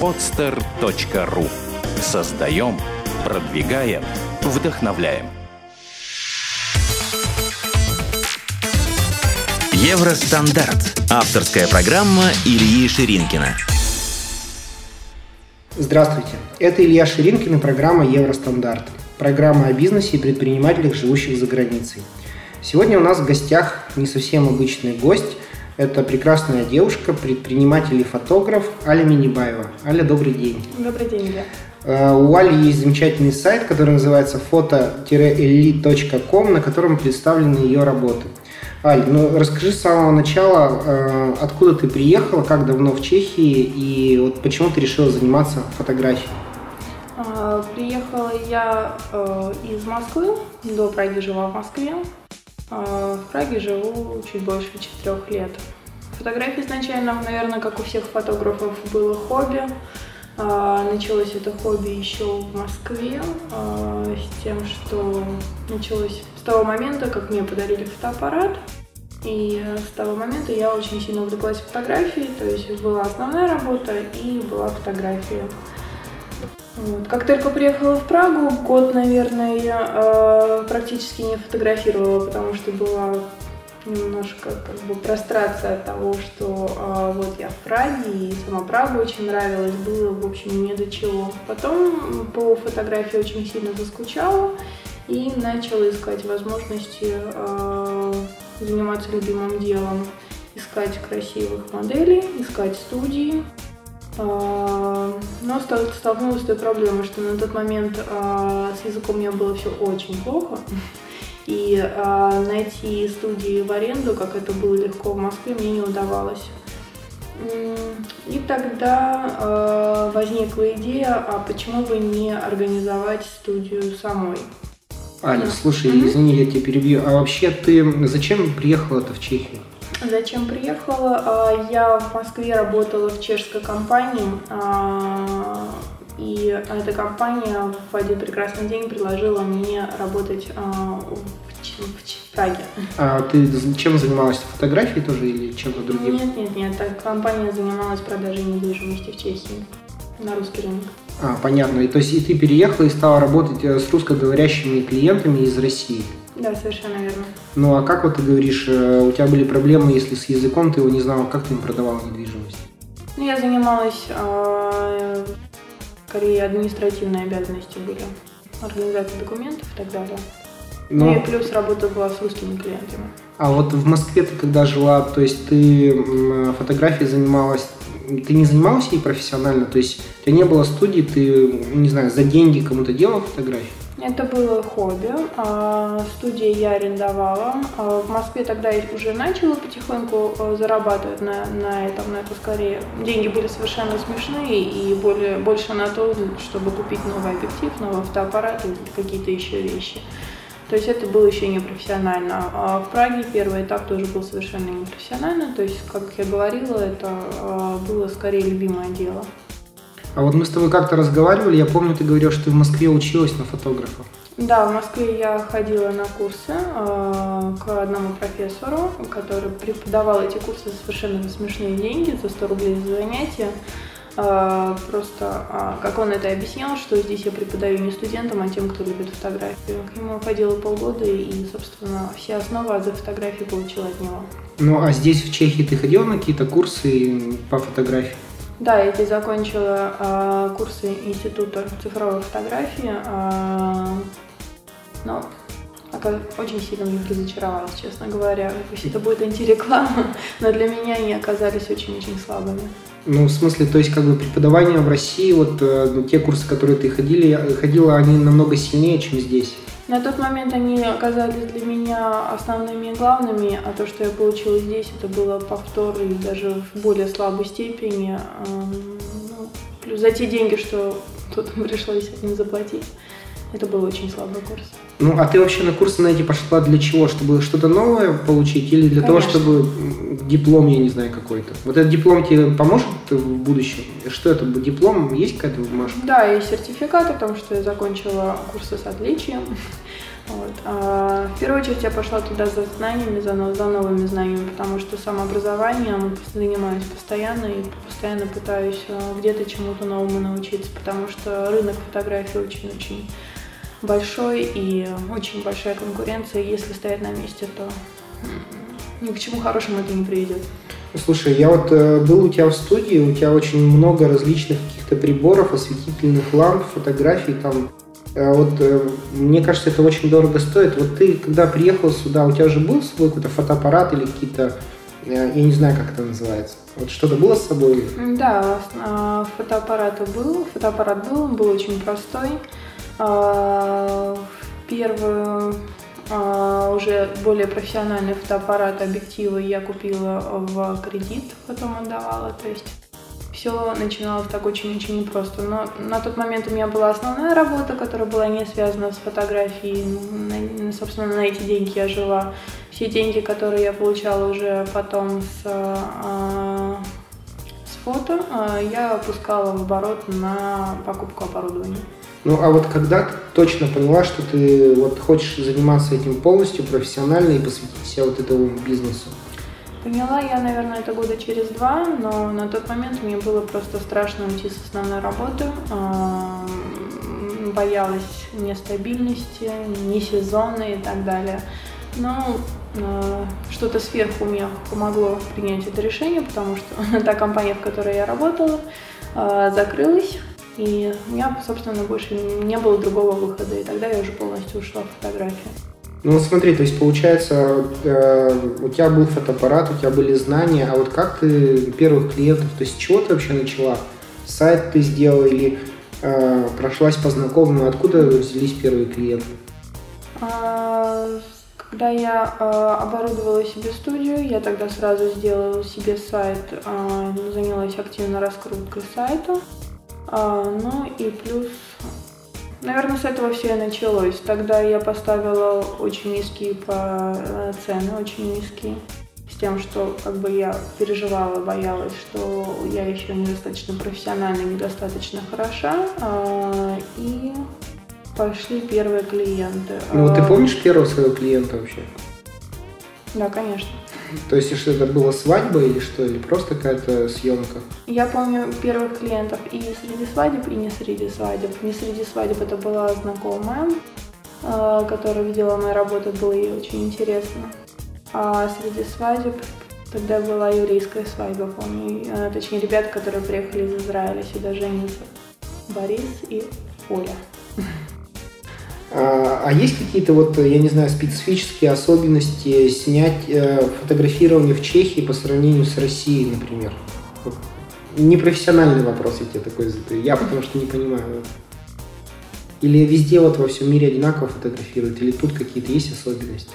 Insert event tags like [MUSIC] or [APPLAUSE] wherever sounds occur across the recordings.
podster.ru Создаем, продвигаем, вдохновляем. Евростандарт. Авторская программа Ильи Ширинкина. Здравствуйте, это Илья Ширинкин и программа Евростандарт. Программа о бизнесе и предпринимателях, живущих за границей. Сегодня у нас в гостях не совсем обычный гость – это прекрасная девушка, предприниматель и фотограф Аля Минибаева. Аля, добрый день. Добрый день, Илья. Э, у Али есть замечательный сайт, который называется foto-eli.com, на котором представлены ее работы. Аль, ну расскажи с самого начала, э, откуда ты приехала, как давно в Чехии и вот почему ты решила заниматься фотографией? А, приехала я э, из Москвы, до Праги жила в Москве. А, в Праге живу чуть больше четырех лет. Фотография изначально, наверное, как у всех фотографов, было хобби. А, началось это хобби еще в Москве а, с тем, что началось с того момента, как мне подарили фотоаппарат. И с того момента я очень сильно увлеклась фотографией, то есть была основная работа и была фотография. Вот. Как только приехала в Прагу, год, наверное, я э, практически не фотографировала, потому что была немножко как бы прострация от того, что э, вот я в Праге, и сама Прага очень нравилась, было, в общем, не до чего. Потом по фотографии очень сильно заскучала и начала искать возможности э, заниматься любимым делом, искать красивых моделей, искать студии, но столкнулась с той проблемой, что на тот момент а, с языком у меня было все очень плохо. И а, найти студии в аренду, как это было легко в Москве, мне не удавалось. И тогда возникла идея, а почему бы не организовать студию самой? Аня, слушай, mm-hmm. извини, я тебя перебью. А вообще ты зачем приехала-то в Чехию? Зачем приехала? А, я в Москве работала в чешской компании, а, и эта компания в один прекрасный день предложила мне работать а, в Праге. А ты чем занималась? Фотографией тоже или чем-то другим? Нет, нет, нет. Компания занималась продажей недвижимости в Чехии на русский рынок. А, понятно. И, то есть и ты переехала и стала работать э, с русскоговорящими клиентами из России? Да, совершенно верно. Ну а как вот ты говоришь, э, у тебя были проблемы, если с языком ты его не знала, как ты им продавала недвижимость? Ну, я занималась, э, скорее, административные обязанности были, организация документов и так далее. Но... Ну и плюс работа была с русскими клиентами. А вот в Москве ты когда жила, то есть ты фотографией занималась, ты не занималась ей профессионально, то есть у тебя не было студии, ты, не знаю, за деньги кому-то делала фотографии? Это было хобби. А, студии я арендовала. А, в Москве тогда я уже начала потихоньку а, зарабатывать на, на этом, на это скорее. Деньги были совершенно смешные и более, больше на то, чтобы купить новый объектив, новый фотоаппарат и какие-то еще вещи. То есть это было еще не профессионально. В Праге первый этап тоже был совершенно не профессионально. То есть, как я говорила, это было скорее любимое дело. А вот мы с тобой как-то разговаривали, я помню, ты говорил, что ты в Москве училась на фотографа. Да, в Москве я ходила на курсы э, к одному профессору, который преподавал эти курсы за совершенно смешные деньги, за 100 рублей за занятие. Э, просто, э, как он это объяснял, что здесь я преподаю не студентам, а тем, кто любит фотографию. К нему ходила полгода и, собственно, все основы азы фотографии получила от него. Ну, а здесь, в Чехии, ты ходила на какие-то курсы по фотографии? Да, я здесь закончила э, курсы Института цифровой фотографии, э, но очень сильно в них разочаровалась, честно говоря. Пусть это будет антиреклама, [LAUGHS] но для меня они оказались очень-очень слабыми. Ну, в смысле, то есть, как бы преподавание в России, вот э, те курсы, которые ты ходили, ходила, они намного сильнее, чем здесь? На тот момент они оказались для меня основными и главными, а то, что я получила здесь, это было повтор и даже в более слабой степени. Ну, плюс за те деньги, что [LAUGHS] тут пришлось им заплатить. Это был очень слабый курс. Ну, а ты вообще на курсы на эти пошла для чего? Чтобы что-то новое получить или для Конечно. того, чтобы диплом, я не знаю, какой-то? Вот этот диплом тебе поможет в будущем? Что это? Диплом? Есть какая-то бумажка? Да, и сертификат о том, что я закончила курсы с отличием. [LAUGHS] Вот. А в первую очередь я пошла туда за знаниями, за, за новыми знаниями, потому что самообразованием занимаюсь постоянно и постоянно пытаюсь э, где-то чему-то новому научиться, потому что рынок фотографии очень-очень большой и очень большая конкуренция. Если стоять на месте, то ни к чему хорошему это не приведет. Слушай, я вот э, был у тебя в студии, у тебя очень много различных каких-то приборов, осветительных ламп, фотографий там. Э, вот э, мне кажется, это очень дорого стоит. Вот ты, когда приехал сюда, у тебя уже был свой какой-то фотоаппарат или какие-то, я не знаю, как это называется. Вот что-то было с собой? Да, а, фотоаппарат был, фотоаппарат был, он был очень простой. А, первую а, уже более профессиональный фотоаппарат, объективы я купила в кредит, потом отдавала, то есть все начиналось так очень-очень непросто. Но на тот момент у меня была основная работа, которая была не связана с фотографией. На, собственно, на эти деньги я жила. Все деньги, которые я получала уже потом с, э, с фото, э, я опускала в оборот на покупку оборудования. Ну, а вот когда ты точно поняла, что ты вот хочешь заниматься этим полностью, профессионально и посвятить себя вот этому бизнесу? Поняла я, наверное, это года через два, но на тот момент мне было просто страшно уйти с основной работы. Боялась нестабильности, не сезонной и так далее. Но э, что-то сверху мне помогло принять это решение, потому что [LAUGHS] та компания, в которой я работала, э, закрылась. И у меня, собственно, больше не было другого выхода, и тогда я уже полностью ушла в фотографию. Ну смотри, то есть получается, э, у тебя был фотоаппарат, у тебя были знания, а вот как ты первых клиентов, то есть с чего ты вообще начала? Сайт ты сделала или э, прошлась по знакомым, откуда взялись первые клиенты? А, когда я э, оборудовала себе студию, я тогда сразу сделала себе сайт, э, занялась активно раскруткой сайта. Э, ну и плюс Наверное, с этого все и началось. Тогда я поставила очень низкие по э, цены, очень низкие. С тем, что как бы я переживала, боялась, что я еще недостаточно профессиональна, недостаточно хороша. А, и пошли первые клиенты. Ну, ты а, помнишь первого своего клиента вообще? Да, конечно. То есть, что это была свадьба или что, или просто какая-то съемка? Я помню первых клиентов и среди свадеб, и не среди свадеб. Не среди свадеб это была знакомая, э, которая видела мои работы, было ей очень интересно. А среди свадеб тогда была еврейская свадьба, помню. Э, точнее, ребята, которые приехали из Израиля сюда жениться. Борис и Оля. А, а есть какие-то вот, я не знаю, специфические особенности снять э, фотографирование в Чехии по сравнению с Россией, например? Вот. Непрофессиональный вопрос я тебе такой задаю. Я потому что не понимаю. Или везде вот во всем мире одинаково фотографируют, или тут какие-то есть особенности?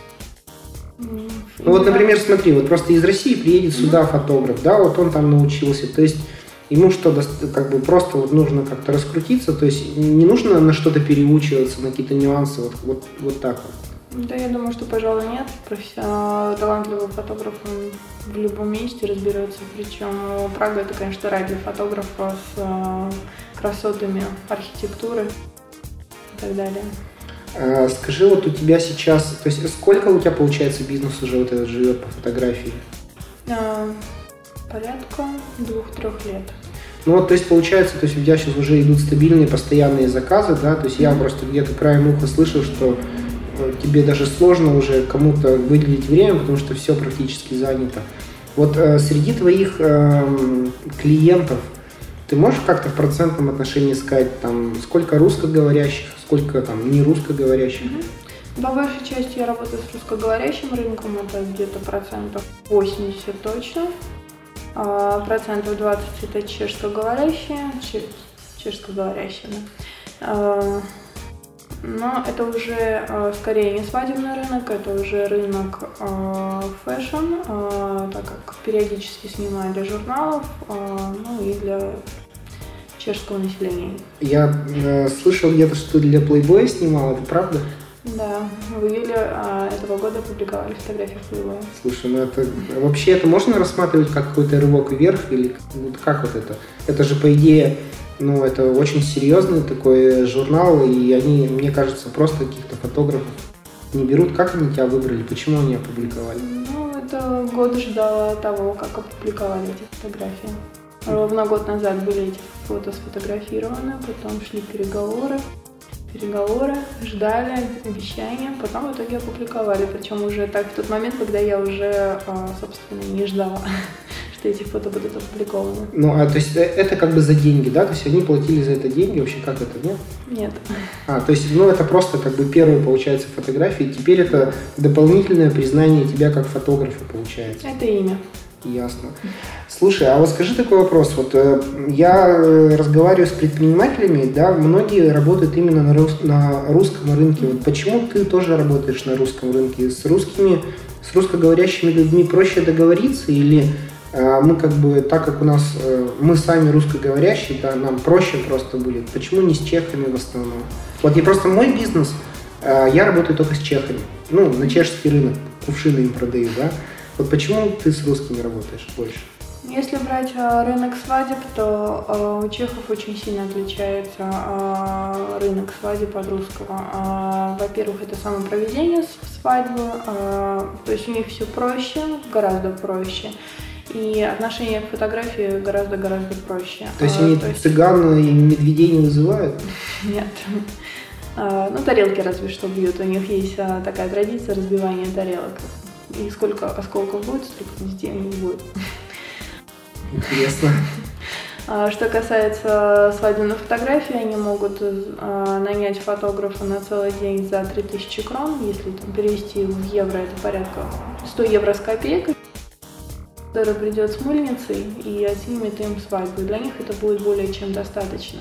Ну вот, например, смотри, вот просто из России приедет сюда фотограф, да, вот он там научился. То есть ему что, как бы просто вот нужно как-то раскрутиться, то есть не нужно на что-то переучиваться, на какие-то нюансы, вот, вот, вот так вот. Да, я думаю, что, пожалуй, нет. Профессионал, талантливый фотограф в любом месте разберется. Причем Прага это, конечно, рай для фотографа с э, красотами архитектуры и так далее. А, скажи, вот у тебя сейчас, то есть сколько у тебя получается бизнес уже вот этот живет по фотографии? А, порядка двух-трех лет. Ну вот, то есть получается, то есть у тебя сейчас уже идут стабильные постоянные заказы, да, то есть я просто где-то краем уха слышал, что э, тебе даже сложно уже кому-то выделить время, потому что все практически занято. Вот э, среди твоих э, клиентов ты можешь как-то в процентном отношении сказать, там, сколько русскоговорящих, сколько там не русскоговорящих? Mm-hmm. По большей части я работаю с русскоговорящим рынком, это где-то процентов 80 точно. А, процентов 20 это чешскоговорящие, чешскоговорящие, да. А, но это уже а, скорее не свадебный рынок, это уже рынок фэшн, так как периодически снимаю для журналов, ну и для чешского населения. Я э, слышал где-то, что для Playboy снимал, это правда? Да, в июле а, этого года опубликовали фотографии в Playboy. Слушай, ну это вообще это можно рассматривать как какой-то рывок вверх или вот как вот это? Это же по идее, ну это очень серьезный такой журнал, и они, мне кажется, просто каких-то фотографов не берут. Как они тебя выбрали? Почему они опубликовали? Ну, это год ждала того, как опубликовали эти фотографии. Ровно год назад были эти фото сфотографированы, потом шли переговоры переговоры, ждали обещания, потом в итоге опубликовали. Причем уже так в тот момент, когда я уже, а, собственно, не ждала, [LAUGHS] что эти фото будут опубликованы. Ну, а то есть э, это как бы за деньги, да? То есть они платили за это деньги? Вообще как это, нет? Нет. А, то есть, ну, это просто как бы первые, получается, фотографии. Теперь это дополнительное признание тебя как фотографа, получается. Это имя. Ясно. Слушай, а вот скажи такой вопрос. Вот э, я э, разговариваю с предпринимателями, да, многие работают именно на, рус, на русском рынке. Вот почему ты тоже работаешь на русском рынке? С русскими, с русскоговорящими людьми проще договориться или э, мы как бы, так как у нас, э, мы сами русскоговорящие, да, нам проще просто будет. Почему не с чехами в основном? Вот не просто мой бизнес, э, я работаю только с чехами. Ну, на чешский рынок, кувшины им продаю, да. Вот почему ты с русскими работаешь больше? Если брать э, рынок свадеб, то э, у чехов очень сильно отличается э, рынок свадеб от русского. Во-первых, это самопроведение свадьбы, то есть у них все проще, гораздо проще. И отношение к фотографии гораздо-гораздо проще. То есть они то есть... цыган и медведей не вызывают? [LAUGHS] Нет. Ну, тарелки разве что бьют. У них есть такая традиция разбивания тарелок. И сколько осколков будет, столько детей у них будет. Интересно. А, что касается свадебной фотографии, они могут а, нанять фотографа на целый день за 3000 крон, если там, перевести в евро, это порядка 100 евро с копейкой который придет с мыльницей и отнимет им свадьбу. Для них это будет более чем достаточно.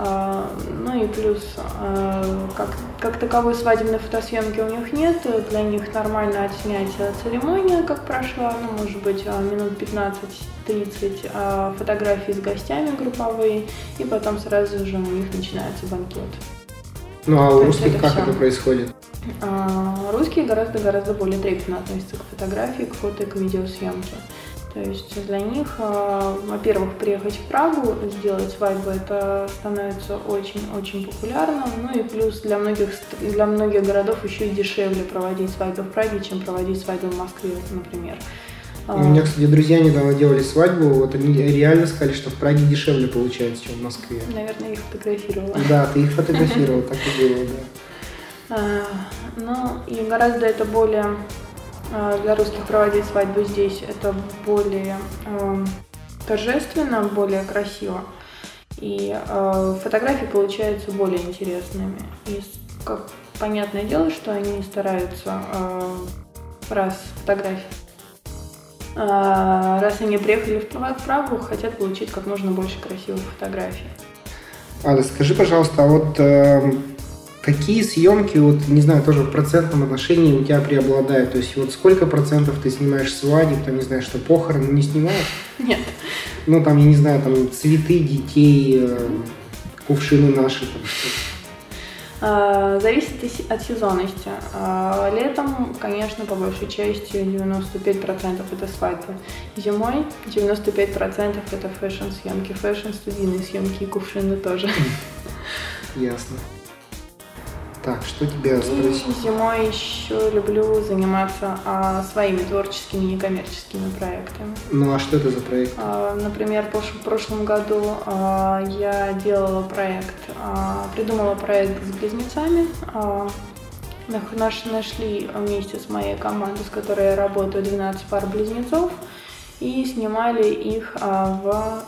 А, ну и плюс, а, как, как таковой свадебной фотосъемки у них нет, для них нормально отснять церемония, как прошла, ну, может быть, а, минут 15-30 фотографии с гостями групповые, и потом сразу же у них начинается банкет. Ну а у русских это как все. это происходит? Русские гораздо-гораздо более трепетно относятся к фотографии, к фото и к видеосъемке. То есть для них, э, во-первых, приехать в Прагу, сделать свадьбу, это становится очень-очень популярным. Ну и плюс для многих, для многих городов еще и дешевле проводить свадьбу в Праге, чем проводить свадьбу в Москве, например. У меня, кстати, друзья недавно делали свадьбу, вот они реально сказали, что в Праге дешевле получается, чем в Москве. Наверное, их фотографировала. Да, ты их фотографировала, так и было, да. [LAUGHS] А, ну, и гораздо это более а, для русских проводить свадьбу здесь это более э, торжественно, более красиво. И э, фотографии получаются более интересными. И как понятное дело, что они стараются э, раз фотографии раз они приехали в Прагу, хотят получить как можно больше красивых фотографий. Аля, скажи, пожалуйста, а вот э, Какие съемки, вот, не знаю, тоже в процентном отношении у тебя преобладают? То есть вот сколько процентов ты снимаешь свадеб, там, не знаю, что похороны не снимаешь? Нет. Ну, там, я не знаю, там цветы детей, э, кувшины наши, там а, Зависит от сезонности. А, летом, конечно, по большей части 95% это свадьбы. Зимой 95% это фэшн-съемки, фэшн-студийные съемки и кувшины тоже. Ясно. Так, что тебя спросить? И зимой еще люблю заниматься а, своими творческими некоммерческими проектами. Ну а что это за проект? А, например, в прошлом году а, я делала проект, а, придумала проект с близнецами. А, наш, нашли вместе с моей командой, с которой я работаю, 12 пар близнецов и снимали их а, в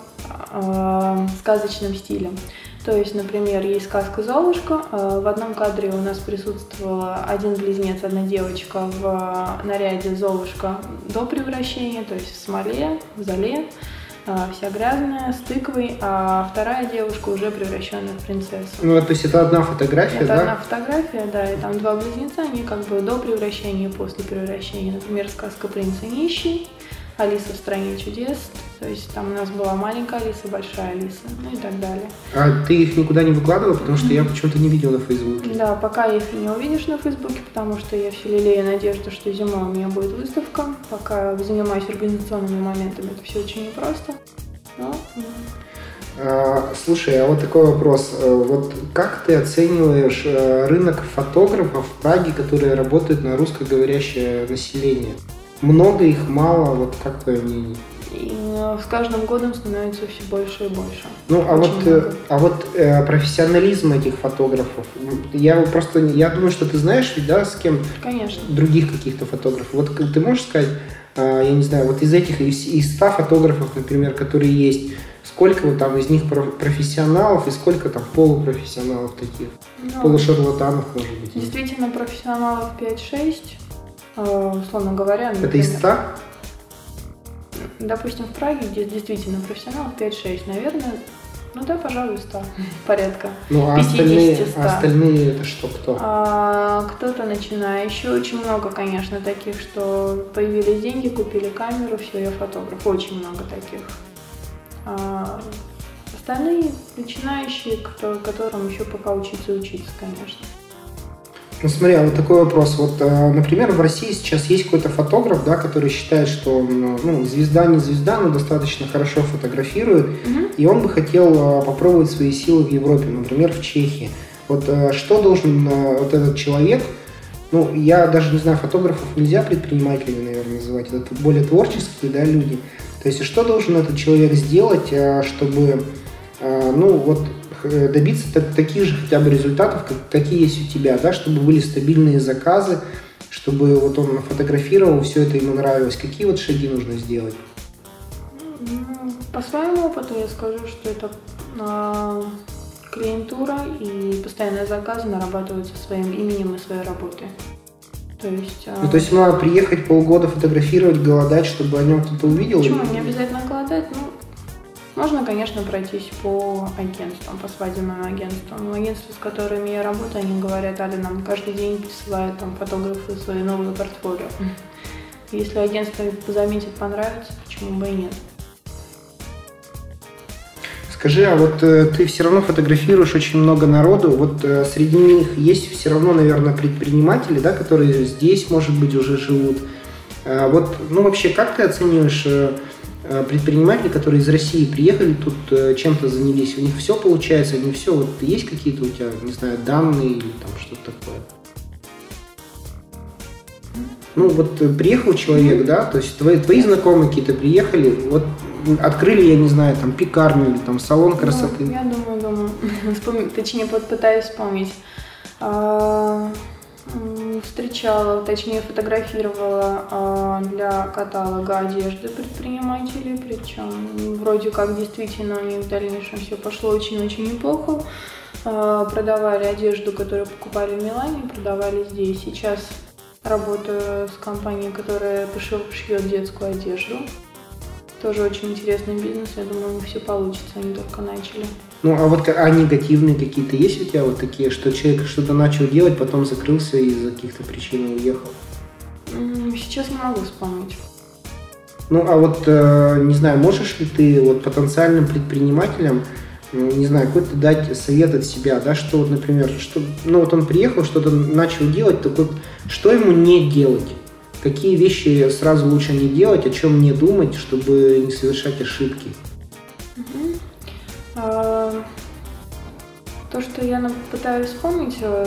а, сказочном стиле. То есть, например, есть сказка «Золушка». Э, в одном кадре у нас присутствовал один близнец, одна девочка в наряде «Золушка» до превращения, то есть в смоле, в зале, э, вся грязная, с тыквой, а вторая девушка уже превращенная в принцессу. Ну, то есть это одна фотография, это да? одна фотография, да, и там два близнеца, они как бы до превращения и после превращения. Например, сказка «Принц и нищий», Алиса в стране чудес. То есть там у нас была маленькая Алиса, большая Алиса, ну и так далее. А ты их никуда не выкладывала, потому что я почему-то не видел на Фейсбуке. Да, пока их не увидишь на Фейсбуке, потому что я все лелею надежду, что зимой у меня будет выставка. Пока занимаюсь организационными моментами, это все очень непросто. Но А, слушай, а вот такой вопрос. Э, вот как ты оцениваешь э, рынок фотографов в Праге, которые работают на русскоговорящее население? Много их, мало? Вот как твое мнение? И э, с каждым годом становится все больше и больше. Ну, а вот, много. а вот э, профессионализм этих фотографов, я просто, я думаю, что ты знаешь да, с кем? Конечно. Других каких-то фотографов. Вот ты можешь сказать, э, я не знаю, вот из этих, из, из 100 фотографов, например, которые есть, сколько вот там из них профессионалов и сколько там полупрофессионалов таких? Ну, Полушарлатанов, может быть. Действительно, профессионалов 5-6, э, условно говоря. Это из 100? Допустим, в Праге, где действительно профессионалов 5-6, наверное, ну да, пожалуй, 100 порядка. Ну а остальные, а остальные это что, кто? А, кто-то начинающий. Очень много, конечно, таких, что появились деньги, купили камеру, все, я фотограф. Очень много таких. А, остальные начинающие, кто, которым еще пока учиться учиться, конечно. Ну смотри, а вот такой вопрос. Вот, э, например, в России сейчас есть какой-то фотограф, да, который считает, что он, ну, звезда не звезда, но достаточно хорошо фотографирует, угу. и он бы хотел э, попробовать свои силы в Европе, например, в Чехии. Вот э, что должен вот этот человек, ну, я даже не знаю, фотографов нельзя предпринимателями, наверное, называть, это более творческие, да, люди. То есть, что должен этот человек сделать, чтобы, ну, вот добиться так, таких же хотя бы результатов, как, какие есть у тебя, да, чтобы были стабильные заказы, чтобы вот он фотографировал, все это ему нравилось. Какие вот шаги нужно сделать? Ну, по своему опыту я скажу, что это э, клиентура и постоянные заказы нарабатываются своим именем и своей работой. То есть, э, ну, то есть надо приехать полгода фотографировать, голодать, чтобы о нем кто-то увидел? Почему? Не обязательно голодать. Ну, можно, конечно, пройтись по агентствам, по свадебным агентствам. Агентства, с которыми я работаю, они говорят, Али, нам каждый день присылают там фотографы свои новые портфолио. [LAUGHS] Если агентство заметит, понравится, почему бы и нет. Скажи, а вот э, ты все равно фотографируешь очень много народу, вот э, среди них есть все равно, наверное, предприниматели, да, которые здесь, может быть, уже живут. Э, вот, ну вообще, как ты оцениваешь Э, предприниматели, которые из России приехали, тут э, чем-то занялись, у них все получается, не все, вот есть какие-то у тебя, не знаю, данные или там что-то такое? Ну, вот э, приехал человек, да, то есть твои, твои знакомые какие-то приехали, вот открыли, я не знаю, там пекарню или там салон ну, красоты. Ну, я думаю, думаю, [LAUGHS] точнее, пытаюсь вспомнить. Встречала, точнее фотографировала а, для каталога одежды предпринимателей, причем вроде как действительно у них в дальнейшем все пошло очень-очень неплохо. А, продавали одежду, которую покупали в Милане, продавали здесь. Сейчас работаю с компанией, которая шьет детскую одежду. Тоже очень интересный бизнес, я думаю, все получится, они только начали. Ну, а вот а негативные какие-то есть у тебя вот такие, что человек что-то начал делать, потом закрылся и из-за каких-то причин уехал? Сейчас не могу вспомнить. Ну, а вот, э, не знаю, можешь ли ты вот потенциальным предпринимателям, не знаю, какой-то дать совет от себя, да, что вот, например, что, ну, вот он приехал, что-то начал делать, так вот, что ему не делать? Какие вещи сразу лучше не делать, о чем не думать, чтобы не совершать ошибки? А, то, что я пытаюсь вспомнить, э,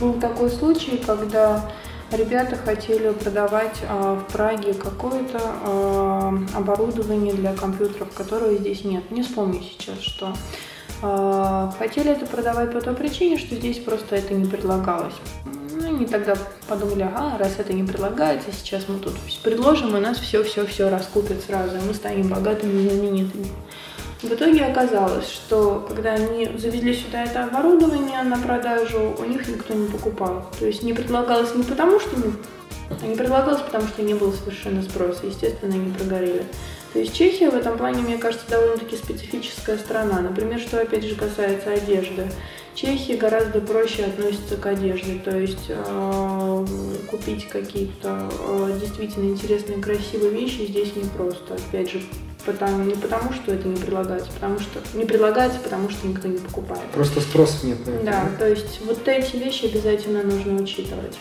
был такой случай, когда ребята хотели продавать а, в Праге какое-то а, оборудование для компьютеров, которого здесь нет. Не вспомню сейчас, что. Хотели это продавать по той причине, что здесь просто это не предлагалось. Они тогда подумали, ага, раз это не предлагается, сейчас мы тут предложим, и нас все-все-все раскупят сразу, и мы станем богатыми и знаменитыми. В итоге оказалось, что когда они завезли сюда это оборудование на продажу, у них никто не покупал. То есть не предлагалось не потому, что не предлагалось, потому что не было совершенно спроса. Естественно, они прогорели. То есть Чехия в этом плане, мне кажется, довольно-таки специфическая страна. Например, что опять же касается одежды. Чехия гораздо проще относится к одежде, то есть э, купить какие-то э, действительно интересные, красивые вещи здесь не просто. Опять же, потому, не потому, что это не предлагается, потому что не предлагается, потому что никто не покупает. Просто спроса нет. Наверное. Да, то есть вот эти вещи обязательно нужно учитывать.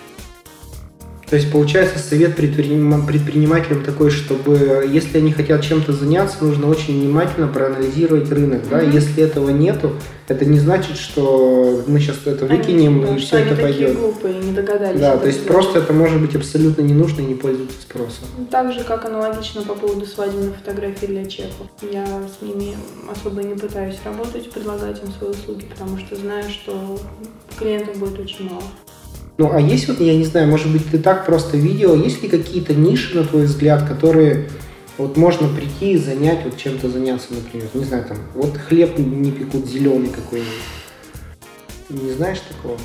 То есть, получается, совет предпринимателям такой, чтобы если они хотят чем-то заняться, нужно очень внимательно проанализировать рынок. Да? Mm-hmm. Если этого нету, это не значит, что мы сейчас это выкинем они, и все это пойдет. глупые, не догадались. Да, то есть просто это может быть абсолютно не нужно и не пользуется спросом. Так же, как аналогично по поводу свадебных фотографий для чеков. Я с ними особо не пытаюсь работать, предлагать им свои услуги, потому что знаю, что клиентов будет очень мало. Ну, а есть вот, я не знаю, может быть, ты так просто видел, есть ли какие-то ниши, на твой взгляд, которые вот можно прийти и занять, вот чем-то заняться, например, не знаю, там, вот хлеб не пекут зеленый какой-нибудь. Не знаешь такого?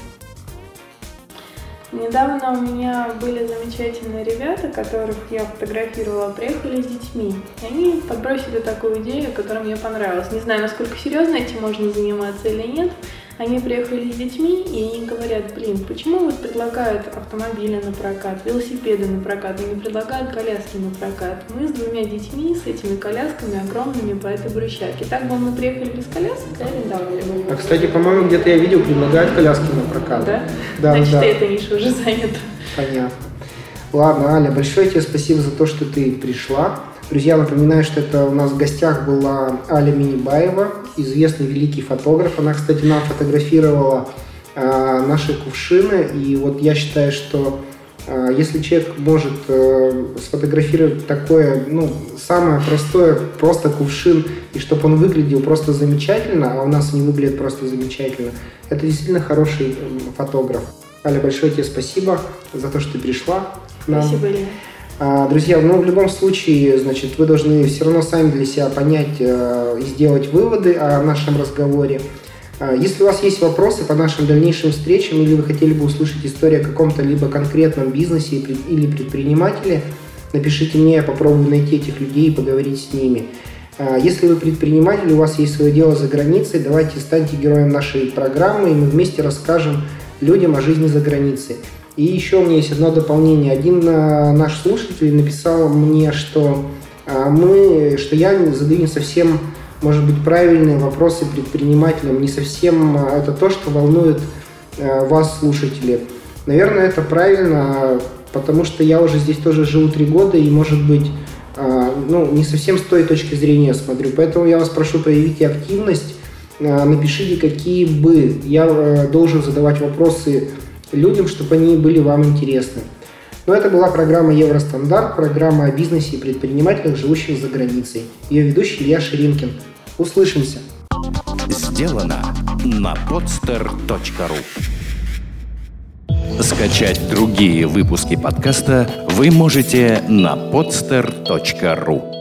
Недавно у меня были замечательные ребята, которых я фотографировала, приехали с детьми. И они подбросили такую идею, которая мне понравилась. Не знаю, насколько серьезно этим можно заниматься или нет, они приехали с детьми, и они говорят, блин, почему вот предлагают автомобили на прокат, велосипеды на прокат, но не предлагают коляски на прокат. Мы с двумя детьми, с этими колясками огромными по этой брусчатке. Так бы мы приехали без колясок и арендовали бы. А, кстати, по-моему, где-то я видел, предлагают коляски на прокат. Да? Да, Значит, да. эта ниша уже занята. Понятно. Ладно, Аля, большое тебе спасибо за то, что ты пришла. Друзья, напоминаю, что это у нас в гостях была Аля Минибаева, известный великий фотограф. Она, кстати, нам фотографировала э, наши кувшины. И вот я считаю, что э, если человек может э, сфотографировать такое, ну, самое простое, просто кувшин, и чтобы он выглядел просто замечательно, а у нас не выглядит просто замечательно, это действительно хороший фотограф. Аля, большое тебе спасибо за то, что ты пришла. Спасибо, Илья. А, друзья, ну в любом случае, значит, вы должны все равно сами для себя понять э, и сделать выводы о нашем разговоре. А, если у вас есть вопросы по нашим дальнейшим встречам или вы хотели бы услышать историю о каком-то либо конкретном бизнесе или предпринимателе, напишите мне, я попробую найти этих людей и поговорить с ними. А, если вы предприниматель, у вас есть свое дело за границей, давайте станьте героем нашей программы, и мы вместе расскажем людям о жизни за границей. И еще у меня есть одно дополнение. Один э, наш слушатель написал мне, что э, мы, что я задаю не совсем, может быть, правильные вопросы предпринимателям, не совсем э, это то, что волнует вас, слушатели. Наверное, это правильно, потому что я уже здесь тоже живу три года, и, может быть, ну, не совсем с той точки зрения смотрю. Поэтому я вас прошу, проявите активность, напишите, какие бы я должен задавать вопросы людям, чтобы они были вам интересны. Но это была программа Евростандарт, программа о бизнесе и предпринимателях, живущих за границей. Ее ведущий Илья Ширинкин. Услышимся. Сделано на podster.ru Скачать другие выпуски подкаста вы можете на podster.ru